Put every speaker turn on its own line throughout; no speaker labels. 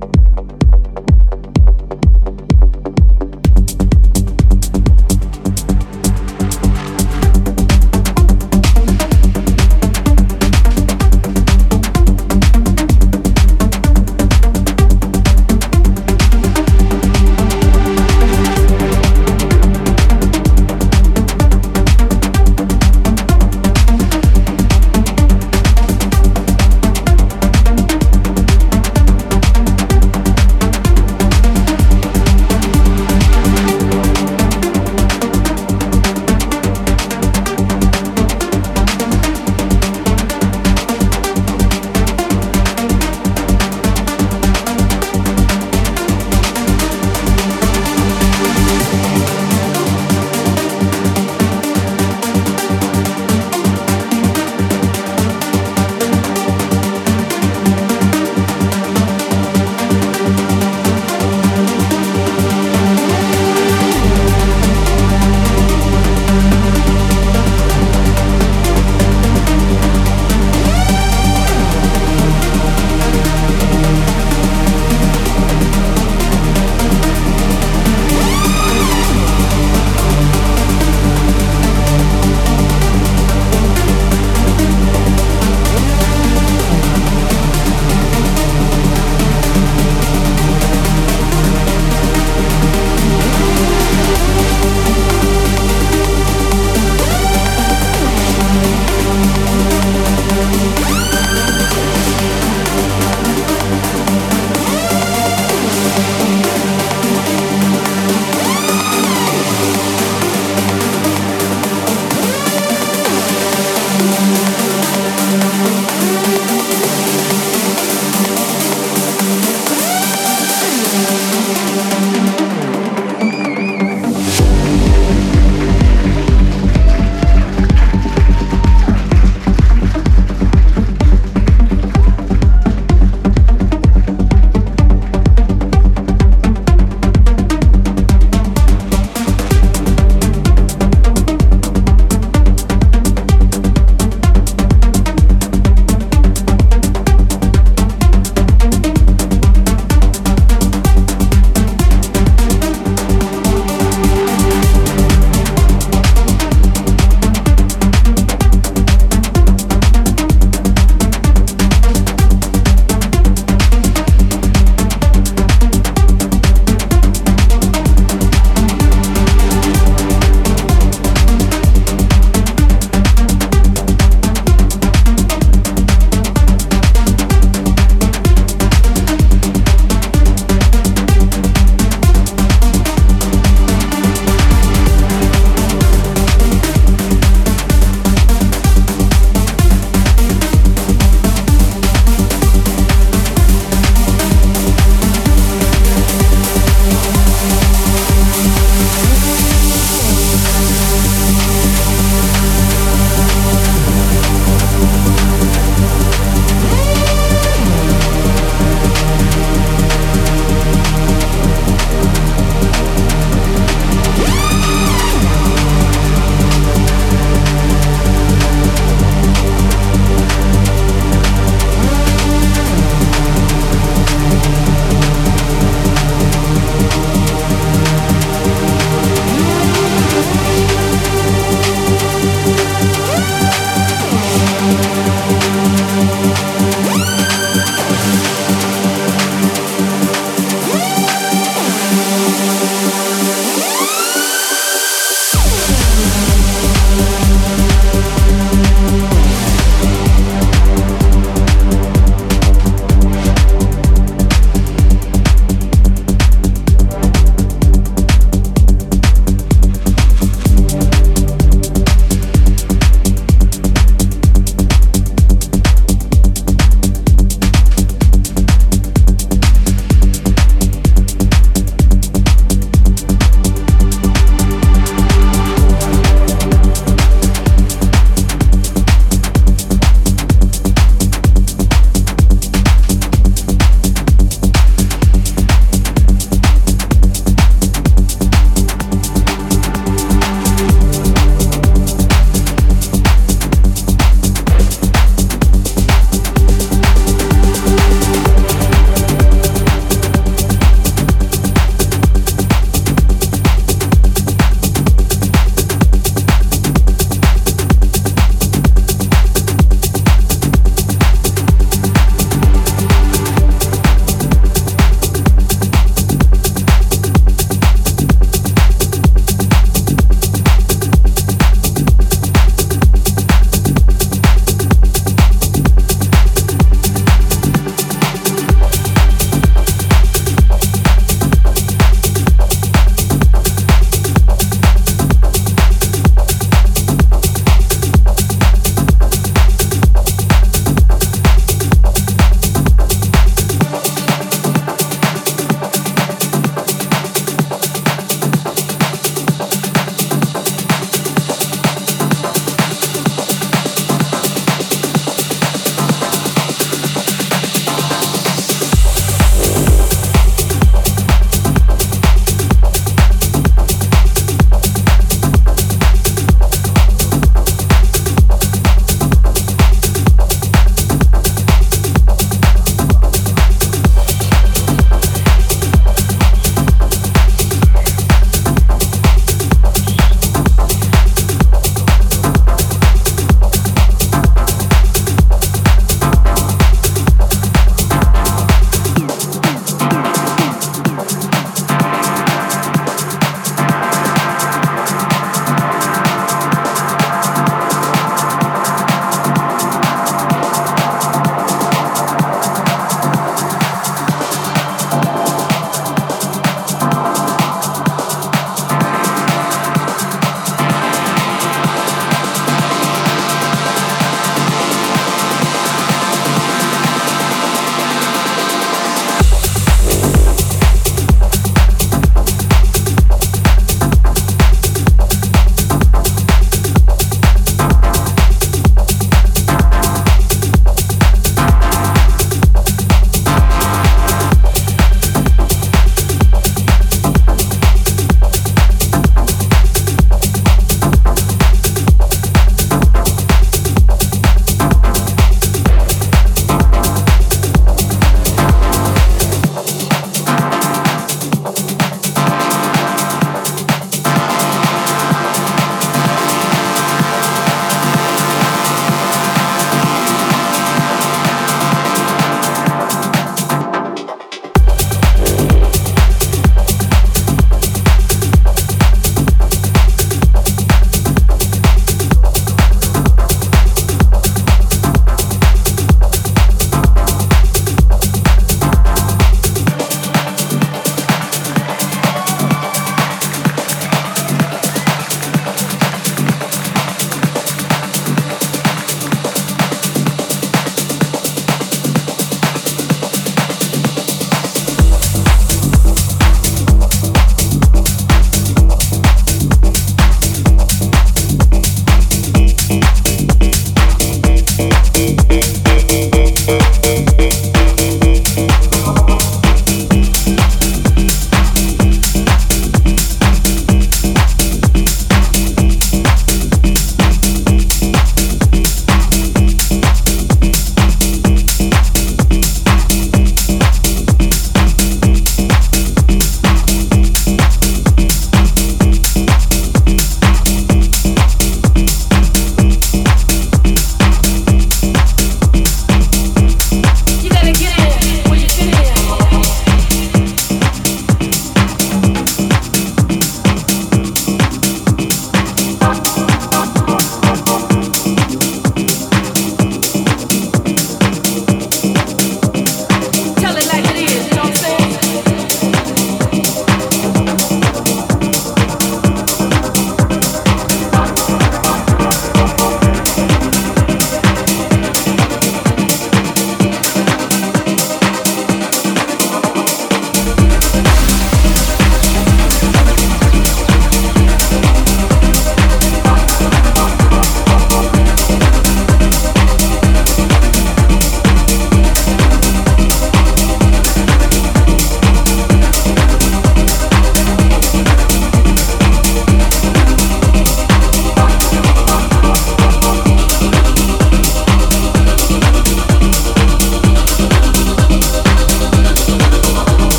Thank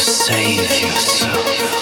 save yourself.